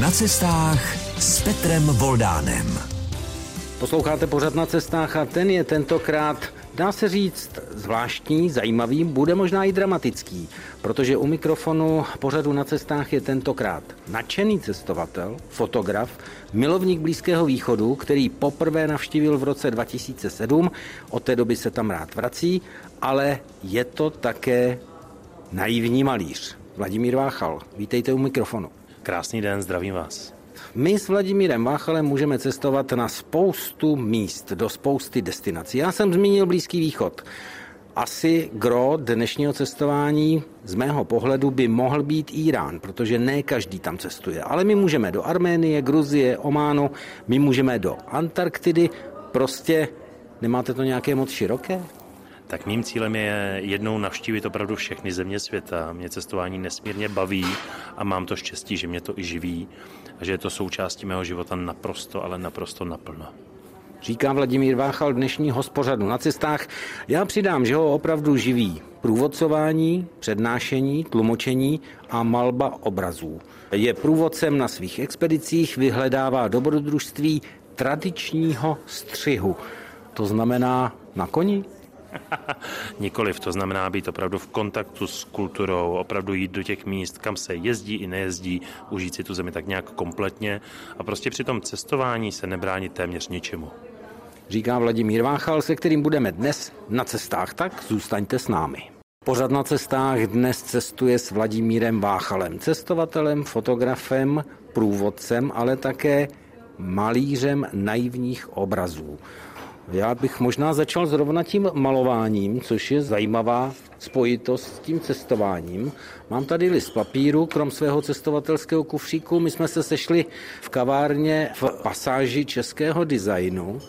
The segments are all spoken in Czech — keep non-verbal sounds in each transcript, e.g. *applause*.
Na cestách s Petrem Voldánem. Posloucháte pořád na cestách a ten je tentokrát, dá se říct, zvláštní, zajímavý, bude možná i dramatický, protože u mikrofonu pořadu na cestách je tentokrát nadšený cestovatel, fotograf, milovník Blízkého východu, který poprvé navštívil v roce 2007, od té doby se tam rád vrací, ale je to také naivní malíř. Vladimír Váchal, vítejte u mikrofonu. Krásný den, zdravím vás. My s Vladimírem Váchalem můžeme cestovat na spoustu míst, do spousty destinací. Já jsem zmínil Blízký východ. Asi gro dnešního cestování z mého pohledu by mohl být Irán, protože ne každý tam cestuje. Ale my můžeme do Arménie, Gruzie, Ománu, my můžeme do Antarktidy. Prostě nemáte to nějaké moc široké? Tak mým cílem je jednou navštívit opravdu všechny země světa. Mě cestování nesmírně baví a mám to štěstí, že mě to i živí a že je to součástí mého života naprosto, ale naprosto naplno. Říká Vladimír Váchal dnešní hospořadu na cestách. Já přidám, že ho opravdu živí průvodcování, přednášení, tlumočení a malba obrazů. Je průvodcem na svých expedicích, vyhledává dobrodružství tradičního střihu. To znamená na koni? *laughs* Nikoliv, to znamená být opravdu v kontaktu s kulturou, opravdu jít do těch míst, kam se jezdí i nejezdí, užít si tu zemi tak nějak kompletně a prostě při tom cestování se nebránit téměř ničemu. Říká Vladimír Váchal, se kterým budeme dnes na cestách, tak zůstaňte s námi. Pořad na cestách dnes cestuje s Vladimírem Váchalem, cestovatelem, fotografem, průvodcem, ale také malířem naivních obrazů. Já bych možná začal zrovna tím malováním, což je zajímavá spojitost s tím cestováním. Mám tady list papíru, krom svého cestovatelského kufříku. My jsme se sešli v kavárně v pasáži českého designu.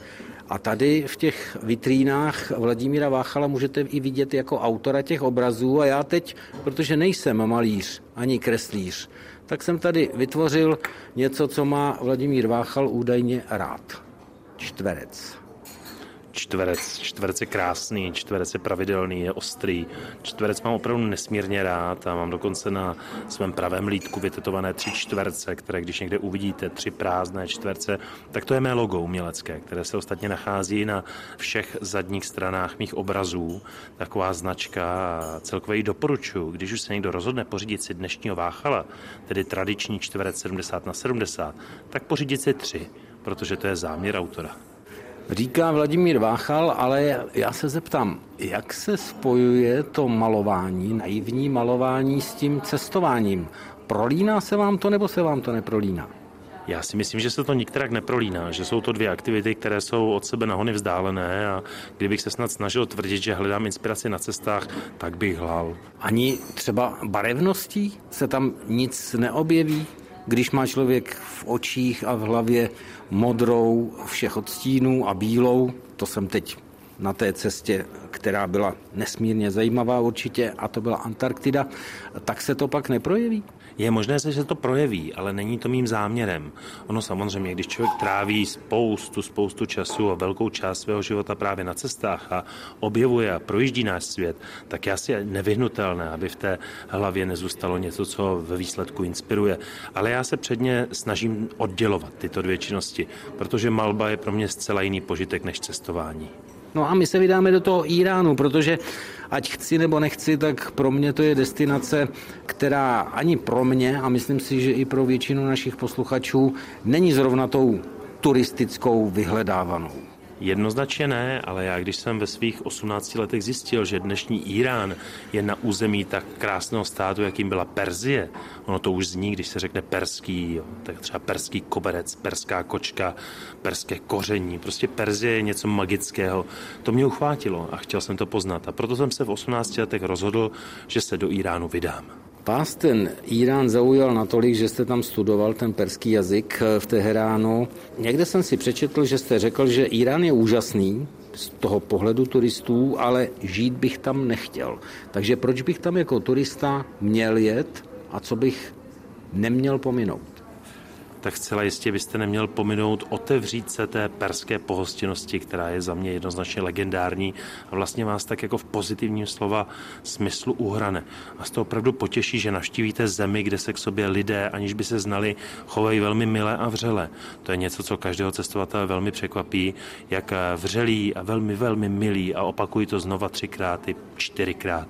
A tady v těch vitrínách Vladimíra Váchala můžete i vidět jako autora těch obrazů a já teď, protože nejsem malíř ani kreslíř, tak jsem tady vytvořil něco, co má Vladimír Váchal údajně rád. Čtverec čtverec. Čtverec je krásný, čtverec je pravidelný, je ostrý. Čtverec mám opravdu nesmírně rád a mám dokonce na svém pravém lítku vytetované tři čtverce, které když někde uvidíte, tři prázdné čtverce, tak to je mé logo umělecké, které se ostatně nachází na všech zadních stranách mých obrazů. Taková značka a celkově ji doporučuji, když už se někdo rozhodne pořídit si dnešního váchala, tedy tradiční čtverec 70 na 70, tak pořídit si tři, protože to je záměr autora. Říká Vladimír Váchal, ale já se zeptám, jak se spojuje to malování, naivní malování s tím cestováním? Prolíná se vám to nebo se vám to neprolíná? Já si myslím, že se to nikterak neprolíná, že jsou to dvě aktivity, které jsou od sebe nahony vzdálené a kdybych se snad snažil tvrdit, že hledám inspiraci na cestách, tak bych hlal. Ani třeba barevností se tam nic neobjeví? Když má člověk v očích a v hlavě modrou všech odstínů a bílou, to jsem teď na té cestě, která byla nesmírně zajímavá určitě, a to byla Antarktida, tak se to pak neprojeví? Je možné, že se to projeví, ale není to mým záměrem. Ono samozřejmě, když člověk tráví spoustu, spoustu času a velkou část svého života právě na cestách a objevuje a projíždí náš svět, tak je asi nevyhnutelné, aby v té hlavě nezůstalo něco, co ve výsledku inspiruje. Ale já se předně snažím oddělovat tyto dvě činnosti, protože malba je pro mě zcela jiný požitek než cestování. No a my se vydáme do toho Iránu, protože ať chci nebo nechci, tak pro mě to je destinace, která ani pro mě, a myslím si, že i pro většinu našich posluchačů, není zrovna tou turistickou vyhledávanou. Jednoznačně ne, ale já když jsem ve svých 18 letech zjistil, že dnešní Irán je na území tak krásného státu, jakým byla Perzie, ono to už zní, když se řekne perský, jo, tak třeba perský koberec, perská kočka, perské koření, prostě Perzie je něco magického. To mě uchvátilo a chtěl jsem to poznat a proto jsem se v 18 letech rozhodl, že se do Iránu vydám. Vás ten Irán zaujal natolik, že jste tam studoval ten perský jazyk v Teheránu. Někde jsem si přečetl, že jste řekl, že Irán je úžasný z toho pohledu turistů, ale žít bych tam nechtěl. Takže proč bych tam jako turista měl jet a co bych neměl pominout? Tak zcela jistě byste neměl pominout otevřít se té perské pohostinnosti, která je za mě jednoznačně legendární a vlastně vás tak jako v pozitivním slova smyslu uhrane. A z toho opravdu potěší, že navštívíte zemi, kde se k sobě lidé, aniž by se znali, chovají velmi milé a vřele. To je něco, co každého cestovatele velmi překvapí, jak vřelí a velmi, velmi milí a opakují to znova třikrát i čtyřikrát.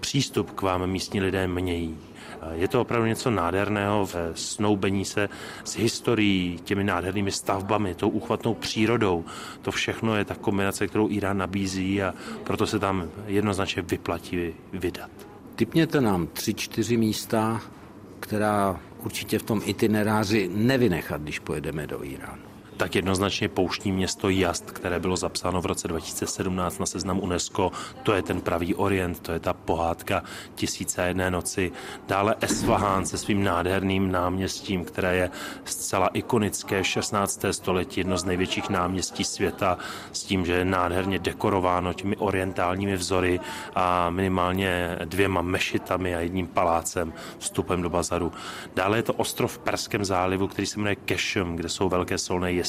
Přístup k vám místní lidé mějí. Je to opravdu něco nádherného v snoubení se s historií, těmi nádhernými stavbami, tou úchvatnou přírodou. To všechno je ta kombinace, kterou Irán nabízí a proto se tam jednoznačně vyplatí vydat. Typněte nám tři, čtyři místa, která určitě v tom itineráři nevynechat, když pojedeme do Iránu tak jednoznačně pouštní město Jast, které bylo zapsáno v roce 2017 na seznam UNESCO, to je ten pravý orient, to je ta pohádka tisíce jedné noci. Dále Esfahán se svým nádherným náměstím, které je zcela ikonické 16. století, jedno z největších náměstí světa, s tím, že je nádherně dekorováno těmi orientálními vzory a minimálně dvěma mešitami a jedním palácem, vstupem do bazaru. Dále je to ostrov v Perském zálivu, který se jmenuje Kešem, kde jsou velké solné jeskyně,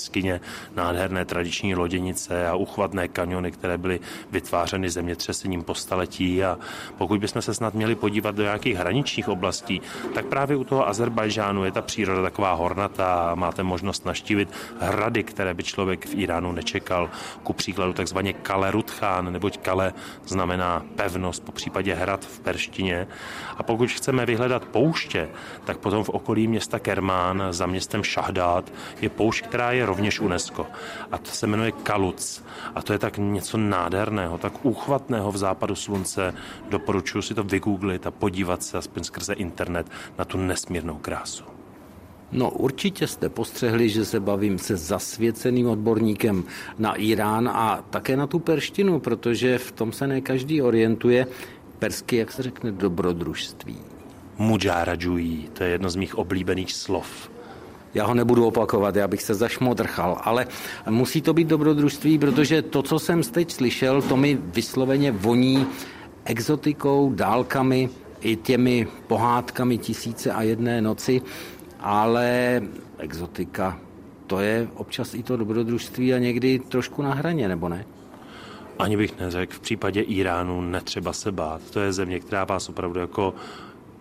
nádherné tradiční loděnice a uchvatné kaniony, které byly vytvářeny zemětřesením po staletí. A pokud bychom se snad měli podívat do nějakých hraničních oblastí, tak právě u toho Azerbajžánu je ta příroda taková hornatá a máte možnost naštívit hrady, které by člověk v Iránu nečekal. Ku příkladu takzvaně Kale Rudchán, neboť Kale znamená pevnost, po případě hrad v perštině. A pokud chceme vyhledat pouště, tak potom v okolí města Kermán za městem Šahdát je poušť, která je rovněž UNESCO. A to se jmenuje Kaluc. A to je tak něco nádherného, tak úchvatného v západu slunce. Doporučuji si to vygooglit a podívat se aspoň skrze internet na tu nesmírnou krásu. No určitě jste postřehli, že se bavím se zasvěceným odborníkem na Irán a také na tu perštinu, protože v tom se ne každý orientuje. Persky, jak se řekne, dobrodružství. Mujarajují, to je jedno z mých oblíbených slov. Já ho nebudu opakovat, já bych se zašmodrchal, ale musí to být dobrodružství, protože to, co jsem teď slyšel, to mi vysloveně voní exotikou, dálkami, i těmi pohádkami tisíce a jedné noci, ale exotika, to je občas i to dobrodružství a někdy trošku na hraně, nebo ne? Ani bych neřekl, v případě Iránu netřeba se bát. To je země, která vás opravdu jako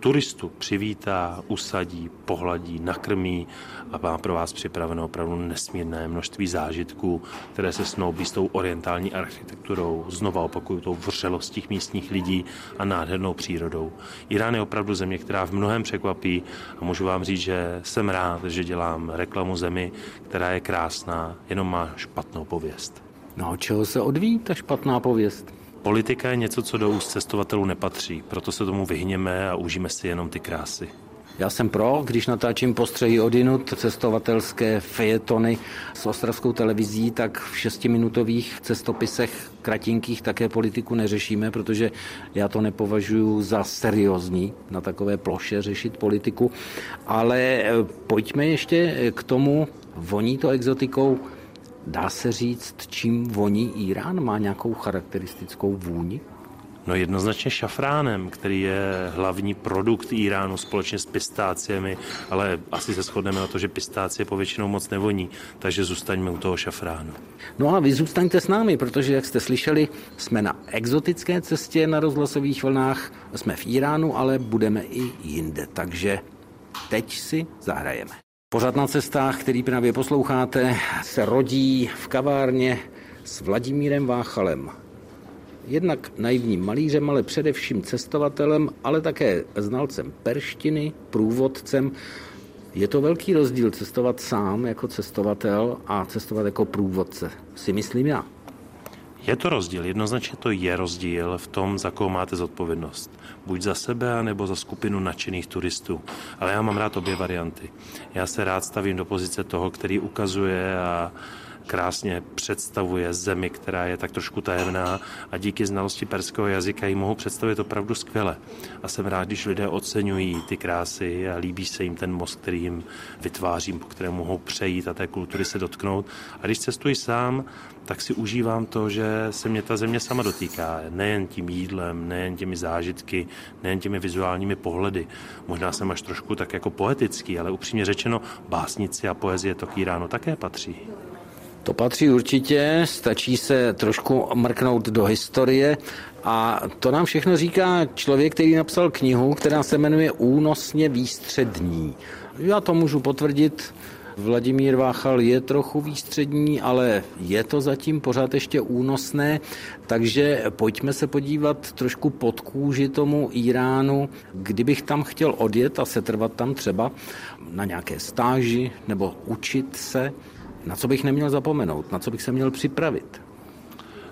turistu přivítá, usadí, pohladí, nakrmí a má pro vás připraveno opravdu nesmírné množství zážitků, které se snoubí s tou orientální architekturou, znova opakuju tou vřelostí místních lidí a nádhernou přírodou. Irán je opravdu země, která v mnohem překvapí a můžu vám říct, že jsem rád, že dělám reklamu zemi, která je krásná, jenom má špatnou pověst. No, od čeho se odvíjí ta špatná pověst? Politika je něco, co do úst cestovatelů nepatří, proto se tomu vyhněme a užíme si jenom ty krásy. Já jsem pro, když natáčím postřehy odinut, cestovatelské fejetony s ostravskou televizí, tak v šestiminutových cestopisech kratinkých také politiku neřešíme, protože já to nepovažuji za seriózní na takové ploše řešit politiku. Ale eh, pojďme ještě k tomu, voní to exotikou, Dá se říct, čím voní Irán? Má nějakou charakteristickou vůni? No jednoznačně šafránem, který je hlavní produkt Iránu společně s pistáciemi, ale asi se shodneme na to, že pistácie povětšinou moc nevoní, takže zůstaňme u toho šafránu. No a vy zůstaňte s námi, protože jak jste slyšeli, jsme na exotické cestě na rozhlasových vlnách, jsme v Iránu, ale budeme i jinde, takže teď si zahrajeme. Pořád na cestách, který právě posloucháte, se rodí v kavárně s Vladimírem Váchalem. Jednak naivním malířem, ale především cestovatelem, ale také znalcem perštiny, průvodcem. Je to velký rozdíl cestovat sám jako cestovatel a cestovat jako průvodce, si myslím já. Je to rozdíl, jednoznačně to je rozdíl v tom, za koho máte zodpovědnost. Buď za sebe, nebo za skupinu nadšených turistů. Ale já mám rád obě varianty. Já se rád stavím do pozice toho, který ukazuje a krásně představuje zemi, která je tak trošku tajemná a díky znalosti perského jazyka ji mohou představit opravdu skvěle. A jsem rád, když lidé oceňují ty krásy a líbí se jim ten most, který jim vytvářím, po kterém mohou přejít a té kultury se dotknout. A když cestuji sám, tak si užívám to, že se mě ta země sama dotýká. Nejen tím jídlem, nejen těmi zážitky, nejen těmi vizuálními pohledy. Možná jsem až trošku tak jako poetický, ale upřímně řečeno, básnici a poezie to k Iránu také patří. To patří určitě, stačí se trošku mrknout do historie a to nám všechno říká člověk, který napsal knihu, která se jmenuje Únosně výstřední. Já to můžu potvrdit, Vladimír Váchal je trochu výstřední, ale je to zatím pořád ještě únosné, takže pojďme se podívat trošku pod kůži tomu Iránu. Kdybych tam chtěl odjet a setrvat tam třeba na nějaké stáži nebo učit se, na co bych neměl zapomenout, na co bych se měl připravit?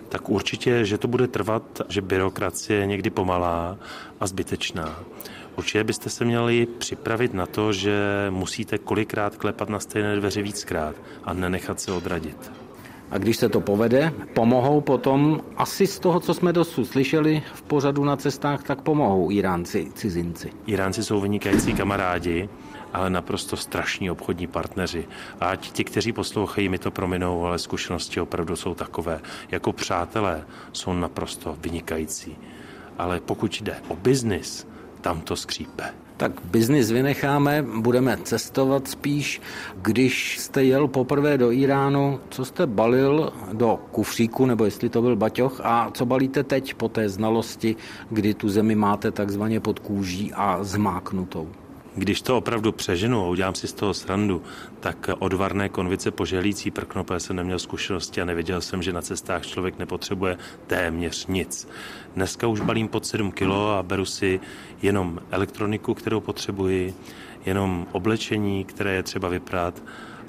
Tak určitě, že to bude trvat, že byrokracie je někdy pomalá a zbytečná. Určitě byste se měli připravit na to, že musíte kolikrát klepat na stejné dveře víckrát a nenechat se odradit. A když se to povede, pomohou potom, asi z toho, co jsme dosud slyšeli v pořadu na cestách, tak pomohou Iránci, cizinci. Iránci jsou vynikající kamarádi, ale naprosto strašní obchodní partneři. A ať ti, kteří poslouchají, mi to prominou, ale zkušenosti opravdu jsou takové. Jako přátelé jsou naprosto vynikající. Ale pokud jde o biznis, tam to skřípe. Tak biznis vynecháme, budeme cestovat spíš. Když jste jel poprvé do Iránu, co jste balil do kufříku, nebo jestli to byl baťoch, a co balíte teď po té znalosti, kdy tu zemi máte takzvaně pod kůží a zmáknutou? Když to opravdu přeženu a udělám si z toho srandu, tak odvarné konvice poželící prkno, protože jsem neměl zkušenosti a nevěděl jsem, že na cestách člověk nepotřebuje téměř nic. Dneska už balím pod 7 kilo a beru si jenom elektroniku, kterou potřebuji, jenom oblečení, které je třeba vyprat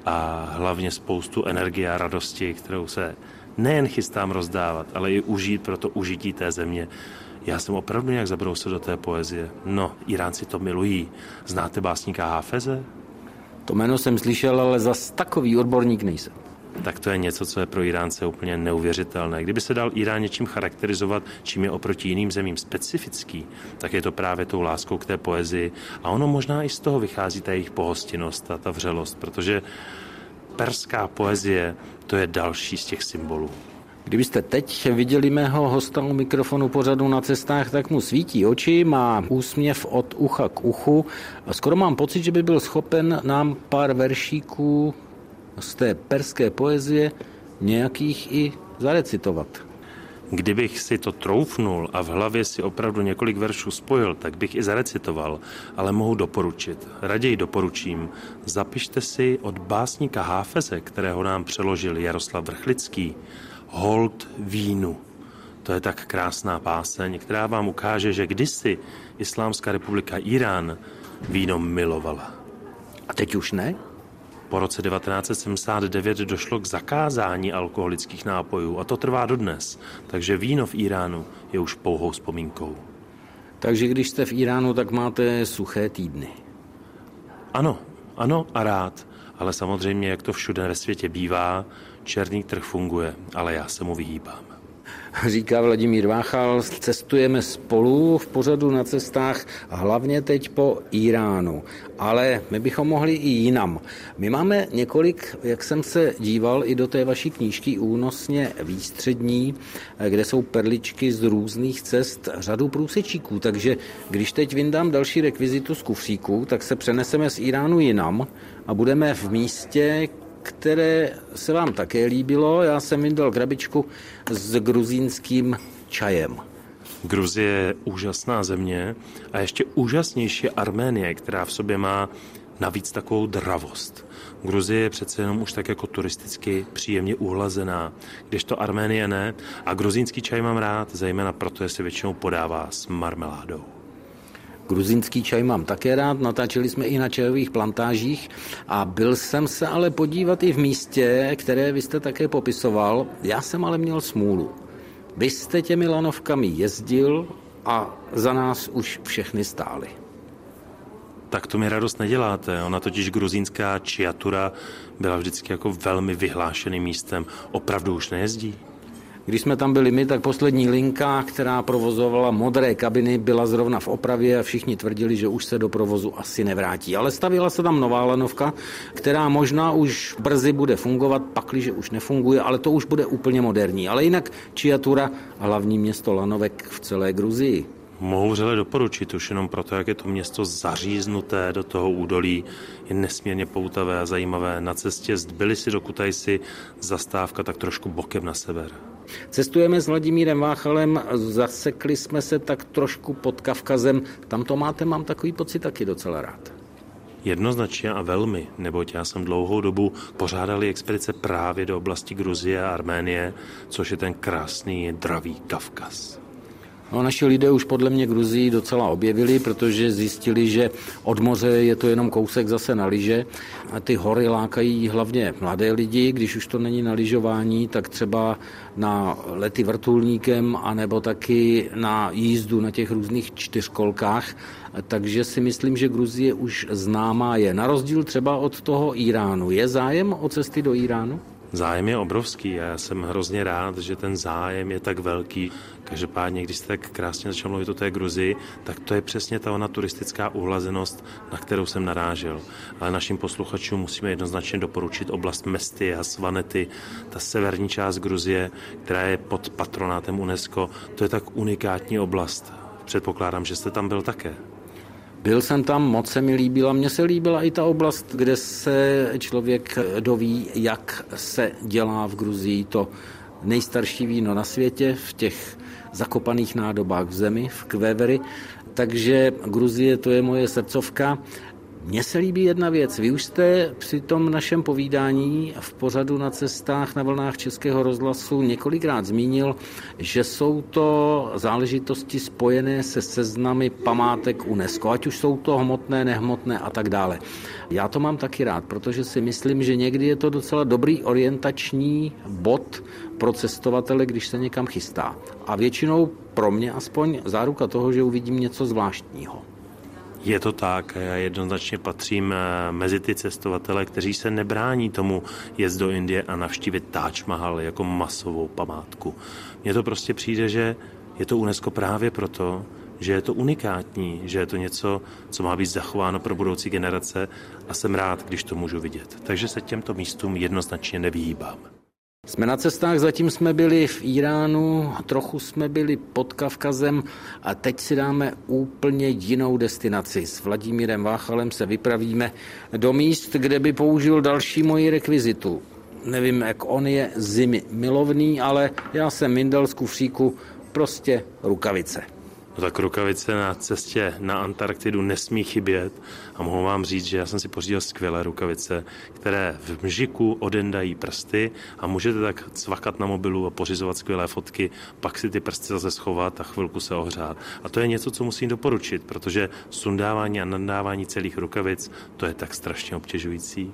a hlavně spoustu energie a radosti, kterou se nejen chystám rozdávat, ale i užít pro to užití té země, já jsem opravdu nějak zabrousil do té poezie. No, Iránci to milují. Znáte básníka Háfeze? To jméno jsem slyšel, ale zas takový odborník nejsem. Tak to je něco, co je pro Iránce úplně neuvěřitelné. Kdyby se dal Irán něčím charakterizovat, čím je oproti jiným zemím specifický, tak je to právě tou láskou k té poezii. A ono možná i z toho vychází ta jejich pohostinnost a ta vřelost, protože perská poezie to je další z těch symbolů. Kdybyste teď viděli mého hosta u mikrofonu pořadu na cestách, tak mu svítí oči, má úsměv od ucha k uchu. A skoro mám pocit, že by byl schopen nám pár veršíků z té perské poezie nějakých i zarecitovat. Kdybych si to troufnul a v hlavě si opravdu několik veršů spojil, tak bych i zarecitoval, ale mohu doporučit. Raději doporučím. Zapište si od básníka Háfeze, kterého nám přeložil Jaroslav Vrchlický, Hold vínu. To je tak krásná páseň, která vám ukáže, že kdysi Islámská republika Irán víno milovala. A teď už ne? Po roce 1979 došlo k zakázání alkoholických nápojů a to trvá dodnes. Takže víno v Iránu je už pouhou vzpomínkou. Takže když jste v Iránu, tak máte suché týdny. Ano, ano a rád. Ale samozřejmě, jak to všude ve světě bývá, černý trh funguje, ale já se mu vyhýbám. Říká Vladimír Váchal, cestujeme spolu v pořadu na cestách, hlavně teď po Iránu. Ale my bychom mohli i jinam. My máme několik, jak jsem se díval i do té vaší knížky, únosně výstřední, kde jsou perličky z různých cest, řadu průsečíků. Takže když teď vyndám další rekvizitu z kufříku, tak se přeneseme z Iránu jinam a budeme v místě, které se vám také líbilo. Já jsem vyndal krabičku s gruzínským čajem. Gruzie je úžasná země a ještě úžasnější je Arménie, která v sobě má navíc takovou dravost. Gruzie je přece jenom už tak jako turisticky příjemně uhlazená, kdežto Arménie ne. A gruzínský čaj mám rád, zejména proto, že se většinou podává s marmeládou. Gruzínský čaj mám také rád, natáčeli jsme i na čajových plantážích a byl jsem se ale podívat i v místě, které vy jste také popisoval. Já jsem ale měl smůlu. Vy jste těmi lanovkami jezdil a za nás už všechny stály. Tak to mi radost neděláte. Ona totiž gruzínská čiatura byla vždycky jako velmi vyhlášeným místem. Opravdu už nejezdí? Když jsme tam byli my, tak poslední linka, která provozovala modré kabiny, byla zrovna v opravě a všichni tvrdili, že už se do provozu asi nevrátí. Ale stavila se tam nová lanovka, která možná už brzy bude fungovat, pakliže už nefunguje, ale to už bude úplně moderní. Ale jinak Čiatura, hlavní město lanovek v celé Gruzii. Mohu vřele doporučit, už jenom proto, jak je to město zaříznuté do toho údolí, je nesmírně poutavé a zajímavé. Na cestě z Tbilisi do Kutajsi zastávka tak trošku bokem na sever. Cestujeme s Vladimírem Váchalem, zasekli jsme se tak trošku pod Kavkazem. Tam to máte, mám takový pocit taky docela rád. Jednoznačně a velmi, neboť já jsem dlouhou dobu pořádali expedice právě do oblasti Gruzie a Arménie, což je ten krásný dravý Kavkaz. No, naši lidé už podle mě Gruzii docela objevili, protože zjistili, že od moře je to jenom kousek zase na lyže. A ty hory lákají hlavně mladé lidi, když už to není na lyžování, tak třeba na lety vrtulníkem, anebo taky na jízdu na těch různých čtyřkolkách. Takže si myslím, že Gruzie už známá je. Na rozdíl třeba od toho Iránu. Je zájem o cesty do Iránu? Zájem je obrovský a já jsem hrozně rád, že ten zájem je tak velký. Každopádně, když jste tak krásně začal mluvit o té Gruzii, tak to je přesně ta ona turistická uhlazenost, na kterou jsem narážel. Ale našim posluchačům musíme jednoznačně doporučit oblast Mesty a Svanety, ta severní část Gruzie, která je pod patronátem UNESCO. To je tak unikátní oblast. Předpokládám, že jste tam byl také. Byl jsem tam, moc se mi líbila. Mně se líbila i ta oblast, kde se člověk doví, jak se dělá v Gruzii to nejstarší víno na světě v těch zakopaných nádobách v zemi, v kvévery. Takže Gruzie to je moje srdcovka mně se líbí jedna věc. Vy už jste při tom našem povídání v pořadu na cestách na vlnách Českého rozhlasu několikrát zmínil, že jsou to záležitosti spojené se seznamy památek UNESCO, ať už jsou to hmotné, nehmotné a tak dále. Já to mám taky rád, protože si myslím, že někdy je to docela dobrý orientační bod pro cestovatele, když se někam chystá. A většinou pro mě aspoň záruka toho, že uvidím něco zvláštního. Je to tak, já jednoznačně patřím eh, mezi ty cestovatele, kteří se nebrání tomu jet do Indie a navštívit Taj Mahal jako masovou památku. Mně to prostě přijde, že je to UNESCO právě proto, že je to unikátní, že je to něco, co má být zachováno pro budoucí generace a jsem rád, když to můžu vidět. Takže se těmto místům jednoznačně nevyhýbám. Jsme na cestách, zatím jsme byli v Iránu, trochu jsme byli pod Kavkazem a teď si dáme úplně jinou destinaci. S Vladimírem Váchalem se vypravíme do míst, kde by použil další moji rekvizitu. Nevím, jak on je zimy milovný, ale já jsem Mindel z kufříku, prostě rukavice. No tak rukavice na cestě na Antarktidu nesmí chybět a mohu vám říct, že já jsem si pořídil skvělé rukavice, které v mžiku odendají prsty a můžete tak cvakat na mobilu a pořizovat skvělé fotky, pak si ty prsty zase schovat a chvilku se ohřát. A to je něco, co musím doporučit, protože sundávání a nadávání celých rukavic, to je tak strašně obtěžující.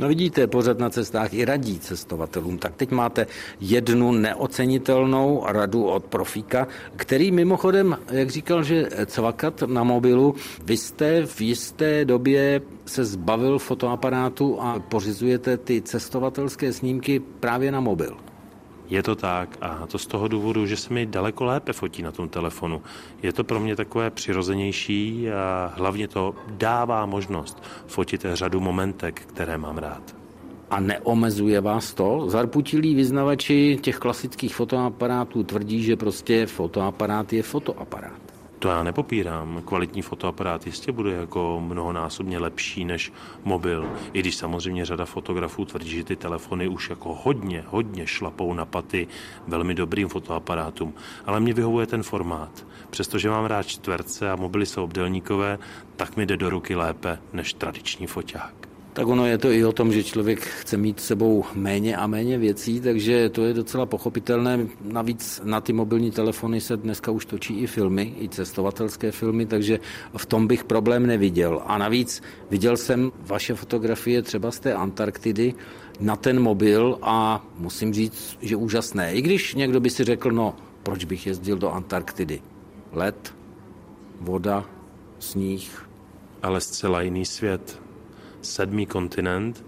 No vidíte, pořád na cestách i radí cestovatelům. Tak teď máte jednu neocenitelnou radu od profíka, který mimochodem, jak říkal, že cvakat na mobilu, vy jste v jisté době se zbavil fotoaparátu a pořizujete ty cestovatelské snímky právě na mobil. Je to tak a to z toho důvodu, že se mi daleko lépe fotí na tom telefonu. Je to pro mě takové přirozenější a hlavně to dává možnost fotit řadu momentek, které mám rád. A neomezuje vás to? Zarputilí vyznavači těch klasických fotoaparátů tvrdí, že prostě fotoaparát je fotoaparát. To já nepopírám. Kvalitní fotoaparát jistě bude jako mnohonásobně lepší než mobil. I když samozřejmě řada fotografů tvrdí, že ty telefony už jako hodně, hodně šlapou na paty velmi dobrým fotoaparátům. Ale mě vyhovuje ten formát. Přestože mám rád čtverce a mobily jsou obdelníkové, tak mi jde do ruky lépe než tradiční foťák tak ono je to i o tom, že člověk chce mít sebou méně a méně věcí, takže to je docela pochopitelné. Navíc na ty mobilní telefony se dneska už točí i filmy, i cestovatelské filmy, takže v tom bych problém neviděl. A navíc viděl jsem vaše fotografie třeba z té Antarktidy na ten mobil a musím říct, že úžasné. I když někdo by si řekl, no, proč bych jezdil do Antarktidy? Let, voda, sníh, ale zcela jiný svět. Sedmý kontinent.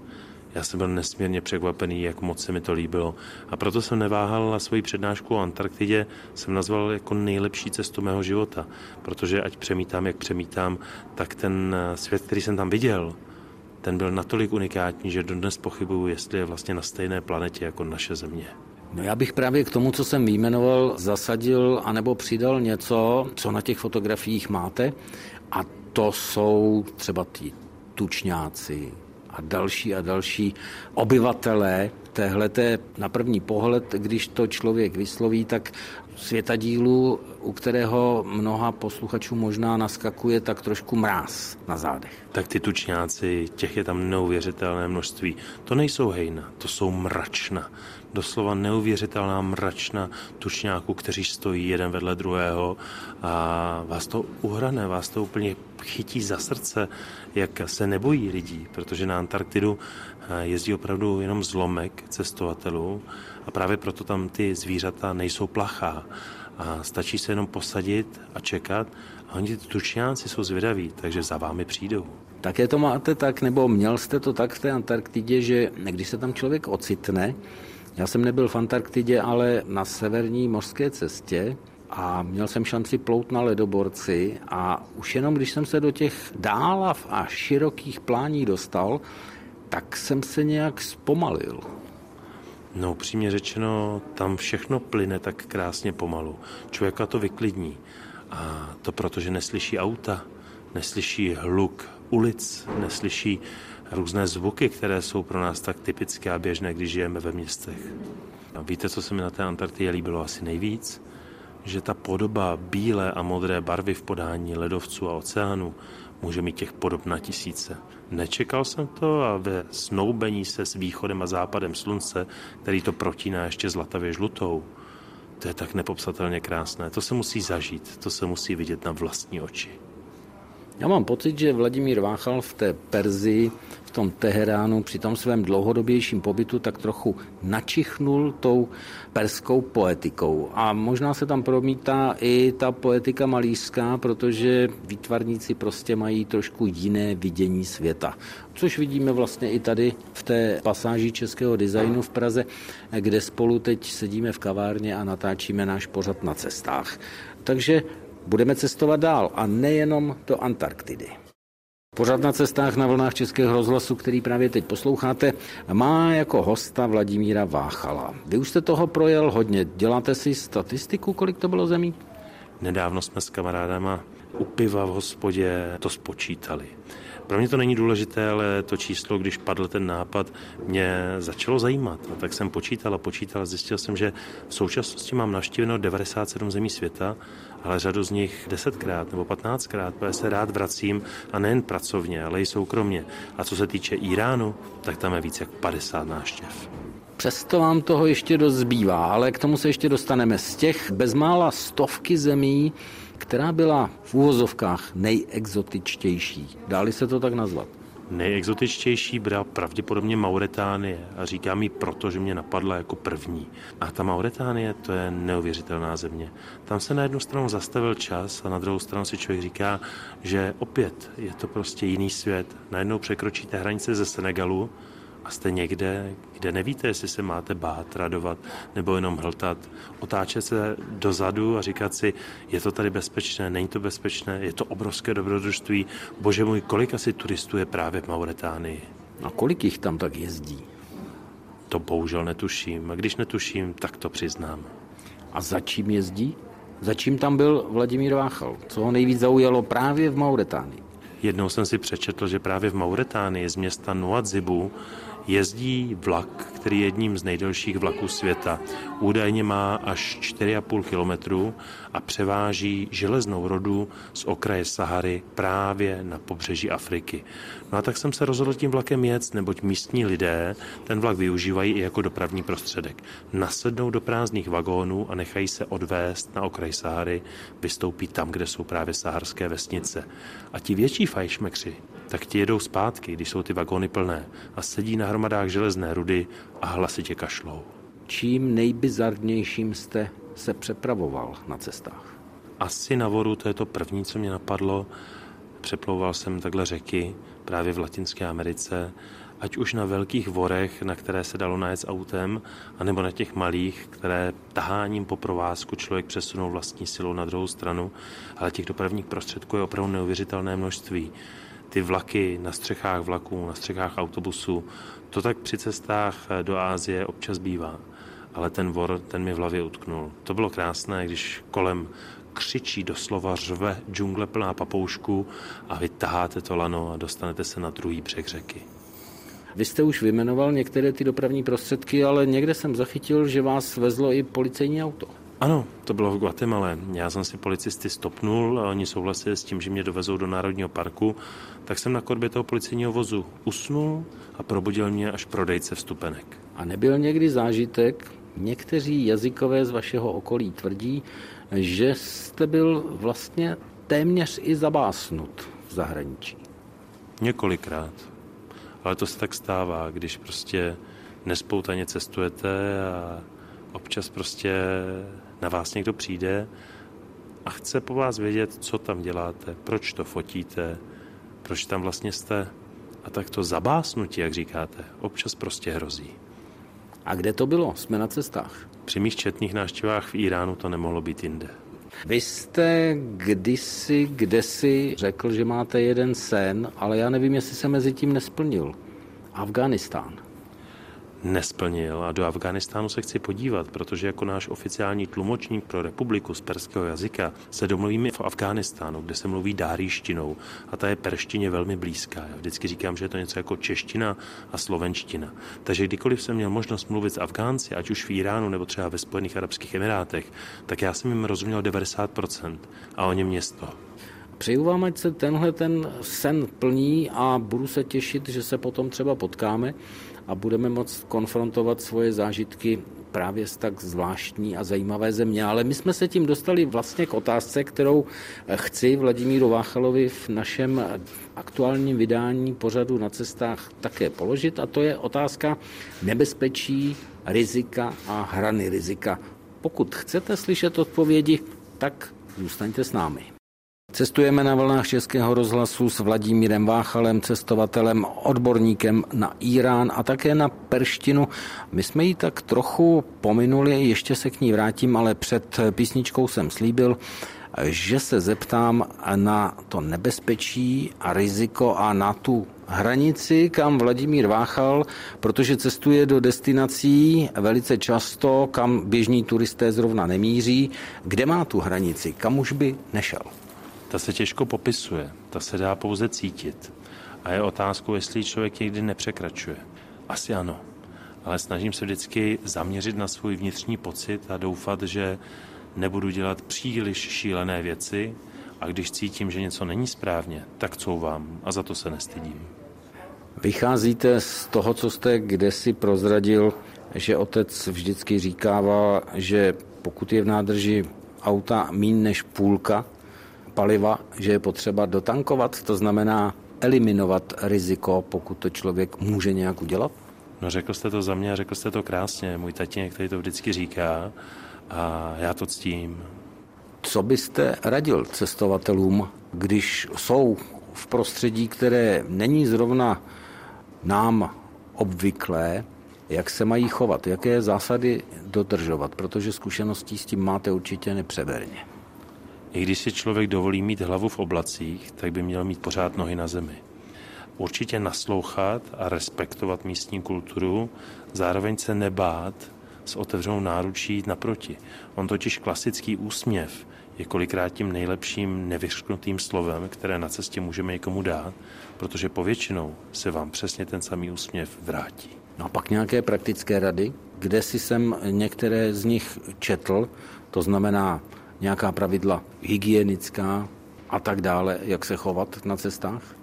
Já jsem byl nesmírně překvapený, jak moc se mi to líbilo. A proto jsem neváhal na svoji přednášku o Antarktidě, jsem nazval jako nejlepší cestu mého života. Protože ať přemítám, jak přemítám, tak ten svět, který jsem tam viděl, ten byl natolik unikátní, že dodnes pochybuju, jestli je vlastně na stejné planetě jako naše Země. No já bych právě k tomu, co jsem vyjmenoval, zasadil anebo přidal něco, co na těch fotografiích máte. A to jsou třeba ty tučňáci a další a další obyvatelé téhleté na první pohled, když to člověk vysloví, tak světadílu, u kterého mnoha posluchačů možná naskakuje tak trošku mráz na zádech. Tak ty tučňáci, těch je tam neuvěřitelné množství. To nejsou hejna, to jsou mračna doslova neuvěřitelná mračna tučňáků, kteří stojí jeden vedle druhého a vás to uhrane, vás to úplně chytí za srdce, jak se nebojí lidí, protože na Antarktidu jezdí opravdu jenom zlomek cestovatelů a právě proto tam ty zvířata nejsou plachá a stačí se jenom posadit a čekat a oni ty tučňáci jsou zvědaví, takže za vámi přijdou. Také to máte tak, nebo měl jste to tak v té Antarktidě, že když se tam člověk ocitne, já jsem nebyl v Antarktidě, ale na severní mořské cestě a měl jsem šanci plout na ledoborci a už jenom když jsem se do těch dálav a širokých plání dostal, tak jsem se nějak zpomalil. No, upřímně řečeno, tam všechno plyne tak krásně pomalu. Člověka to vyklidní. A to proto, že neslyší auta, neslyší hluk ulic, neslyší různé zvuky, které jsou pro nás tak typické a běžné, když žijeme ve městech. A víte, co se mi na té Antarktidě líbilo asi nejvíc? Že ta podoba bílé a modré barvy v podání ledovců a oceánu může mít těch podob na tisíce. Nečekal jsem to a ve snoubení se s východem a západem slunce, který to protíná ještě zlatavě žlutou, to je tak nepopsatelně krásné. To se musí zažít, to se musí vidět na vlastní oči. Já mám pocit, že Vladimír Váchal v té Perzii, v tom Teheránu, při tom svém dlouhodobějším pobytu tak trochu načichnul tou perskou poetikou. A možná se tam promítá i ta poetika malířská, protože výtvarníci prostě mají trošku jiné vidění světa. Což vidíme vlastně i tady v té pasáži českého designu v Praze, kde spolu teď sedíme v kavárně a natáčíme náš pořad na cestách. Takže budeme cestovat dál a nejenom do Antarktidy. Pořád na cestách na vlnách Českého rozhlasu, který právě teď posloucháte, má jako hosta Vladimíra Váchala. Vy už jste toho projel hodně. Děláte si statistiku, kolik to bylo zemí? Nedávno jsme s kamarádama u piva v hospodě to spočítali. Pro mě to není důležité, ale to číslo, když padl ten nápad, mě začalo zajímat. A tak jsem počítal a počítal a zjistil jsem, že v současnosti mám navštíveno 97 zemí světa, ale řadu z nich 10krát nebo 15krát, protože se rád vracím a nejen pracovně, ale i soukromně. A co se týče Iránu, tak tam je více jak 50 návštěv. Přesto vám toho ještě dost zbývá, ale k tomu se ještě dostaneme. Z těch bezmála stovky zemí, která byla v úvozovkách nejexotičtější. Dáli se to tak nazvat? Nejexotičtější byla pravděpodobně Mauretánie a říkám ji proto, že mě napadla jako první. A ta Mauretánie to je neuvěřitelná země. Tam se na jednu stranu zastavil čas a na druhou stranu si člověk říká, že opět je to prostě jiný svět. Najednou překročíte hranice ze Senegalu a jste někde, kde nevíte, jestli se máte bát, radovat nebo jenom hltat, otáčet se dozadu a říkat si, je to tady bezpečné, není to bezpečné, je to obrovské dobrodružství. Bože můj, kolik asi turistů je právě v Mauretánii? A kolik jich tam tak jezdí? To bohužel netuším. A když netuším, tak to přiznám. A za čím jezdí? Za čím tam byl Vladimír Váchal? Co ho nejvíc zaujalo právě v Mauretánii? Jednou jsem si přečetl, že právě v Mauretánii z města Nuadzibu jezdí vlak, který je jedním z nejdelších vlaků světa. Údajně má až 4,5 kilometru a převáží železnou rodu z okraje Sahary právě na pobřeží Afriky. No a tak jsem se rozhodl tím vlakem jet, neboť místní lidé ten vlak využívají i jako dopravní prostředek. Nasednou do prázdných vagónů a nechají se odvést na okraj Sahary, vystoupí tam, kde jsou právě saharské vesnice. A ti větší fajšmekři, tak ti jedou zpátky, když jsou ty vagóny plné a sedí na hromadách železné rudy a hlasitě kašlou. Čím nejbizarnějším jste se přepravoval na cestách? Asi na voru, to je to první, co mě napadlo. přeplouval jsem takhle řeky právě v Latinské Americe, ať už na velkých vorech, na které se dalo najet s autem, anebo na těch malých, které taháním po provázku člověk přesunul vlastní silou na druhou stranu, ale těch dopravních prostředků je opravdu neuvěřitelné množství. Ty vlaky na střechách vlaků, na střechách autobusů, to tak při cestách do Ázie občas bývá. Ale ten vor, ten mi v hlavě utknul. To bylo krásné, když kolem křičí, doslova řve džungle plná papoušku a vy taháte to lano a dostanete se na druhý břeh řeky. Vy jste už vyjmenoval některé ty dopravní prostředky, ale někde jsem zachytil, že vás vezlo i policejní auto. Ano, to bylo v Guatemala. Já jsem si policisty stopnul a oni souhlasili s tím, že mě dovezou do Národního parku, tak jsem na korbě toho policejního vozu usnul a probudil mě až prodejce vstupenek. A nebyl někdy zážitek, někteří jazykové z vašeho okolí tvrdí, že jste byl vlastně téměř i zabásnut v zahraničí. Několikrát. Ale to se tak stává, když prostě nespoutaně cestujete a občas prostě na vás někdo přijde a chce po vás vědět, co tam děláte, proč to fotíte, proč tam vlastně jste. A tak to zabásnutí, jak říkáte, občas prostě hrozí. A kde to bylo? Jsme na cestách. Při mých četných návštěvách v Iránu to nemohlo být jinde. Vy jste kdysi, kdesi řekl, že máte jeden sen, ale já nevím, jestli se mezi tím nesplnil. Afganistán nesplnil a do Afganistánu se chci podívat, protože jako náš oficiální tlumočník pro republiku z perského jazyka se domluvíme v Afganistánu, kde se mluví dáríštinou a ta je perštině velmi blízká. Já vždycky říkám, že je to něco jako čeština a slovenština. Takže kdykoliv jsem měl možnost mluvit s Afgánci, ať už v Iránu nebo třeba ve Spojených Arabských Emirátech, tak já jsem jim rozuměl 90% a oni mě 100. Přeju vám, ať se tenhle ten sen plní a budu se těšit, že se potom třeba potkáme a budeme moct konfrontovat svoje zážitky právě z tak zvláštní a zajímavé země. Ale my jsme se tím dostali vlastně k otázce, kterou chci Vladimíru Váchalovi v našem aktuálním vydání pořadu na cestách také položit a to je otázka nebezpečí, rizika a hrany rizika. Pokud chcete slyšet odpovědi, tak zůstaňte s námi. Cestujeme na vlnách Českého rozhlasu s Vladimírem Váchalem, cestovatelem, odborníkem na Irán a také na perštinu. My jsme ji tak trochu pominuli, ještě se k ní vrátím, ale před písničkou jsem slíbil, že se zeptám na to nebezpečí a riziko a na tu hranici, kam Vladimír Váchal, protože cestuje do destinací velice často, kam běžní turisté zrovna nemíří, kde má tu hranici, kam už by nešel ta se těžko popisuje, ta se dá pouze cítit. A je otázkou, jestli člověk někdy nepřekračuje. Asi ano, ale snažím se vždycky zaměřit na svůj vnitřní pocit a doufat, že nebudu dělat příliš šílené věci a když cítím, že něco není správně, tak couvám a za to se nestydím. Vycházíte z toho, co jste kdesi prozradil, že otec vždycky říkával, že pokud je v nádrži auta mín než půlka, paliva, že je potřeba dotankovat, to znamená eliminovat riziko, pokud to člověk může nějak udělat? No řekl jste to za mě a řekl jste to krásně. Můj tatínek tady to vždycky říká a já to ctím. Co byste radil cestovatelům, když jsou v prostředí, které není zrovna nám obvyklé, jak se mají chovat, jaké zásady dodržovat, protože zkušeností s tím máte určitě nepřeberně. I když si člověk dovolí mít hlavu v oblacích, tak by měl mít pořád nohy na zemi. Určitě naslouchat a respektovat místní kulturu, zároveň se nebát s otevřenou náručí jít naproti. On totiž klasický úsměv je kolikrát tím nejlepším nevyřknutým slovem, které na cestě můžeme někomu dát, protože povětšinou se vám přesně ten samý úsměv vrátí. No a pak nějaké praktické rady, kde si jsem některé z nich četl, to znamená nějaká pravidla hygienická a tak dále, jak se chovat na cestách?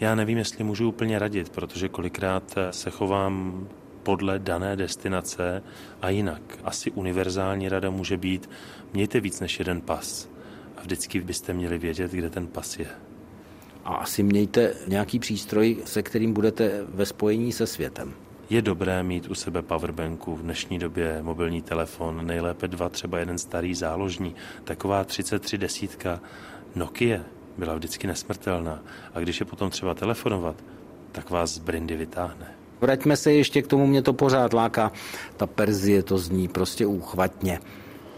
Já nevím, jestli můžu úplně radit, protože kolikrát se chovám podle dané destinace a jinak. Asi univerzální rada může být, mějte víc než jeden pas a vždycky byste měli vědět, kde ten pas je. A asi mějte nějaký přístroj, se kterým budete ve spojení se světem. Je dobré mít u sebe powerbanku, v dnešní době mobilní telefon, nejlépe dva, třeba jeden starý záložní, taková 33 desítka Nokia byla vždycky nesmrtelná. A když je potom třeba telefonovat, tak vás z brindy vytáhne. Vraťme se ještě k tomu, mě to pořád láká. Ta Perzie to zní prostě úchvatně.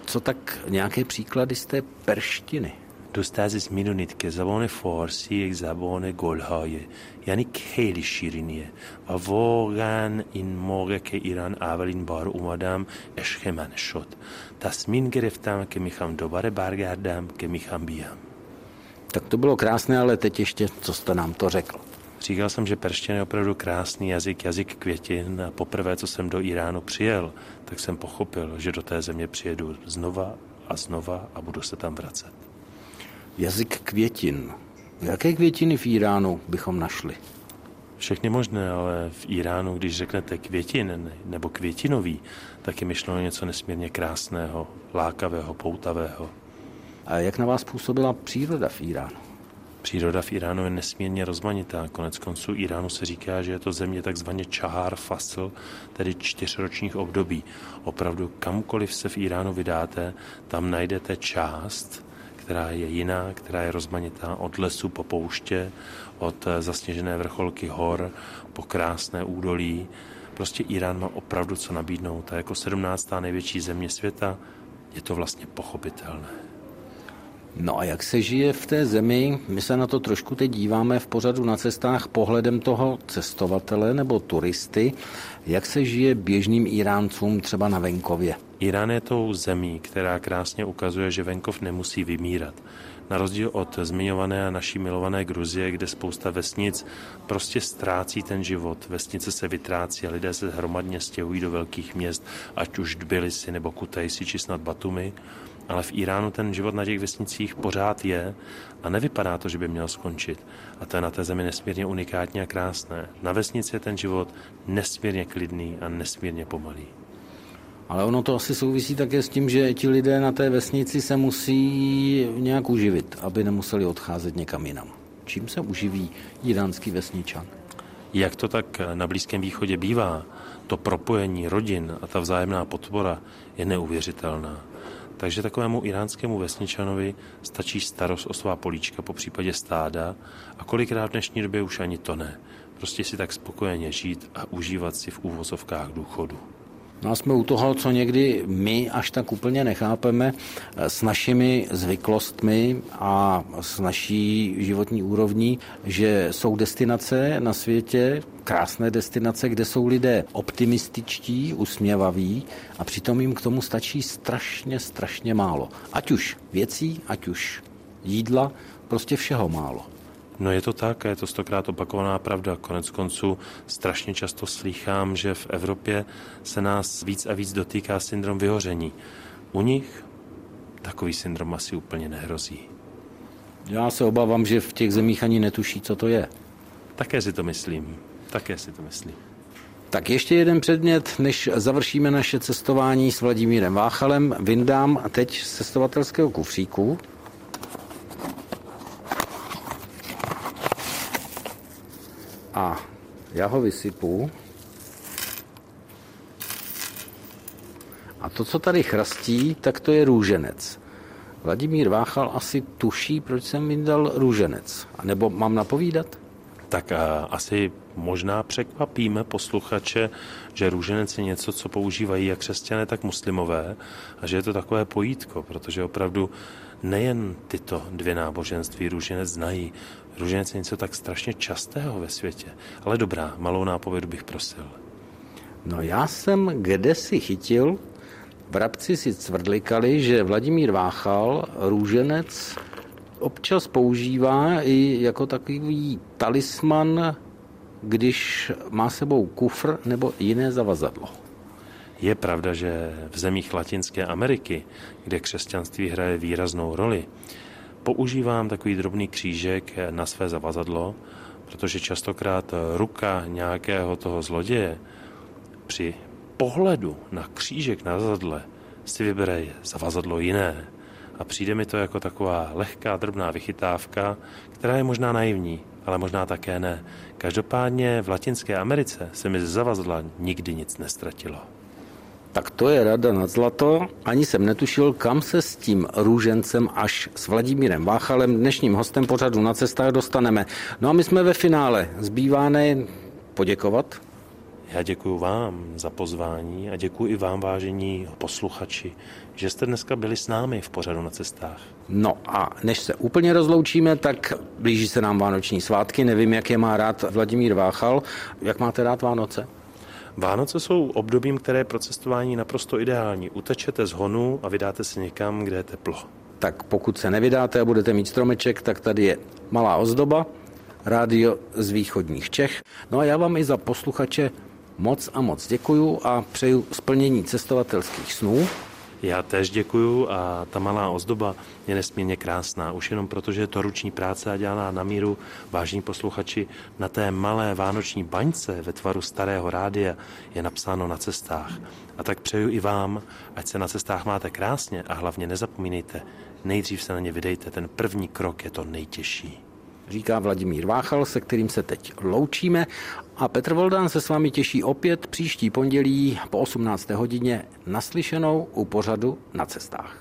Co tak nějaké příklady z té perštiny? دوست عزیز میدونید که زبان فارسی یک زبان گلهایه یعنی خیلی شیرینیه و واقعا این موقع که ایران اولین بار اومدم عشق من شد تصمیم گرفتم که میخوام دوباره برگردم که میخوام بیام Tak to bylo krásné, ale teď ještě, co jste nám to řekl. Říkal jsem, že perština je opravdu krásný jazyk, jazyk květin a poprvé, co jsem do Iránu přijel, tak jsem pochopil, že do té země přijedu znova a znova a budu se tam vracet. Jazyk květin. Jaké květiny v Iránu bychom našli? Všechny možné, ale v Iránu, když řeknete květin nebo květinový, tak je myšleno něco nesmírně krásného, lákavého, poutavého. A jak na vás působila příroda v Iránu? Příroda v Iránu je nesmírně rozmanitá. Konec konců Iránu se říká, že je to země takzvaně čahár fasl, tedy čtyřročních období. Opravdu kamkoliv se v Iránu vydáte, tam najdete část, která je jiná, která je rozmanitá od lesu po pouště, od zasněžené vrcholky hor po krásné údolí. Prostě Irán má opravdu co nabídnout a jako 17. největší země světa je to vlastně pochopitelné. No a jak se žije v té zemi? My se na to trošku teď díváme v pořadu na cestách pohledem toho cestovatele nebo turisty. Jak se žije běžným Iráncům třeba na venkově? Irán je tou zemí, která krásně ukazuje, že venkov nemusí vymírat. Na rozdíl od zmiňované a naší milované Gruzie, kde spousta vesnic prostě ztrácí ten život. Vesnice se vytrácí a lidé se hromadně stěhují do velkých měst, ať už Tbilisi nebo Kutejsi či snad Batumi. Ale v Iránu ten život na těch vesnicích pořád je a nevypadá to, že by měl skončit. A to je na té zemi nesmírně unikátní a krásné. Na vesnici je ten život nesmírně klidný a nesmírně pomalý. Ale ono to asi souvisí také s tím, že ti lidé na té vesnici se musí nějak uživit, aby nemuseli odcházet někam jinam. Čím se uživí iránský vesničan? Jak to tak na Blízkém východě bývá, to propojení rodin a ta vzájemná podpora je neuvěřitelná. Takže takovému iránskému vesničanovi stačí starost o svá políčka, po případě stáda a kolikrát v dnešní době už ani to ne. Prostě si tak spokojeně žít a užívat si v úvozovkách důchodu. No a jsme u toho, co někdy my až tak úplně nechápeme s našimi zvyklostmi a s naší životní úrovní, že jsou destinace na světě, krásné destinace, kde jsou lidé optimističtí, usměvaví a přitom jim k tomu stačí strašně, strašně málo. Ať už věcí, ať už jídla, prostě všeho málo. No je to tak a je to stokrát opakovaná pravda. Konec konců strašně často slýchám, že v Evropě se nás víc a víc dotýká syndrom vyhoření. U nich takový syndrom asi úplně nehrozí. Já se obávám, že v těch zemích ani netuší, co to je. Také si to myslím. Také si to myslím. Tak ještě jeden předmět, než završíme naše cestování s Vladimírem Váchalem, vyndám teď z cestovatelského kufříku. A já ho vysypu. A to, co tady chrastí, tak to je růženec. Vladimír Váchal asi tuší, proč jsem vydal růženec. A nebo mám napovídat? Tak a asi možná překvapíme posluchače, že růženec je něco, co používají jak křesťané, tak muslimové a že je to takové pojítko, protože opravdu nejen tyto dvě náboženství růženec znají. Růženec je něco tak strašně častého ve světě. Ale dobrá, malou nápovědu bych prosil. No já jsem kde si chytil, vrabci si cvrdlikali, že Vladimír Váchal růženec občas používá i jako takový talisman, když má sebou kufr nebo jiné zavazadlo. Je pravda, že v zemích Latinské Ameriky, kde křesťanství hraje výraznou roli, používám takový drobný křížek na své zavazadlo, protože častokrát ruka nějakého toho zloděje při pohledu na křížek na zavazadle si vybere zavazadlo jiné. A přijde mi to jako taková lehká, drobná vychytávka, která je možná naivní, ale možná také ne. Každopádně v Latinské Americe se mi z zavazadla nikdy nic nestratilo. Tak to je rada nad zlato. Ani jsem netušil, kam se s tím růžencem až s Vladimírem Váchalem, dnešním hostem pořadu na cestách, dostaneme. No a my jsme ve finále. Zbývá ne poděkovat já děkuji vám za pozvání a děkuji i vám, vážení posluchači, že jste dneska byli s námi v pořadu na cestách. No a než se úplně rozloučíme, tak blíží se nám vánoční svátky. Nevím, jak je má rád Vladimír Váchal. Jak máte rád Vánoce? Vánoce jsou obdobím, které pro cestování naprosto ideální. Utečete z honu a vydáte se někam, kde je teplo. Tak pokud se nevydáte a budete mít stromeček, tak tady je malá ozdoba, rádio z východních Čech. No a já vám i za posluchače moc a moc děkuju a přeju splnění cestovatelských snů. Já též děkuju a ta malá ozdoba je nesmírně krásná. Už jenom proto, že je to ruční práce a dělaná na míru, vážní posluchači, na té malé vánoční baňce ve tvaru starého rádia je napsáno na cestách. A tak přeju i vám, ať se na cestách máte krásně a hlavně nezapomínejte, nejdřív se na ně vydejte, ten první krok je to nejtěžší říká Vladimír Váchal, se kterým se teď loučíme. A Petr Voldán se s vámi těší opět příští pondělí po 18. hodině naslyšenou u pořadu na cestách.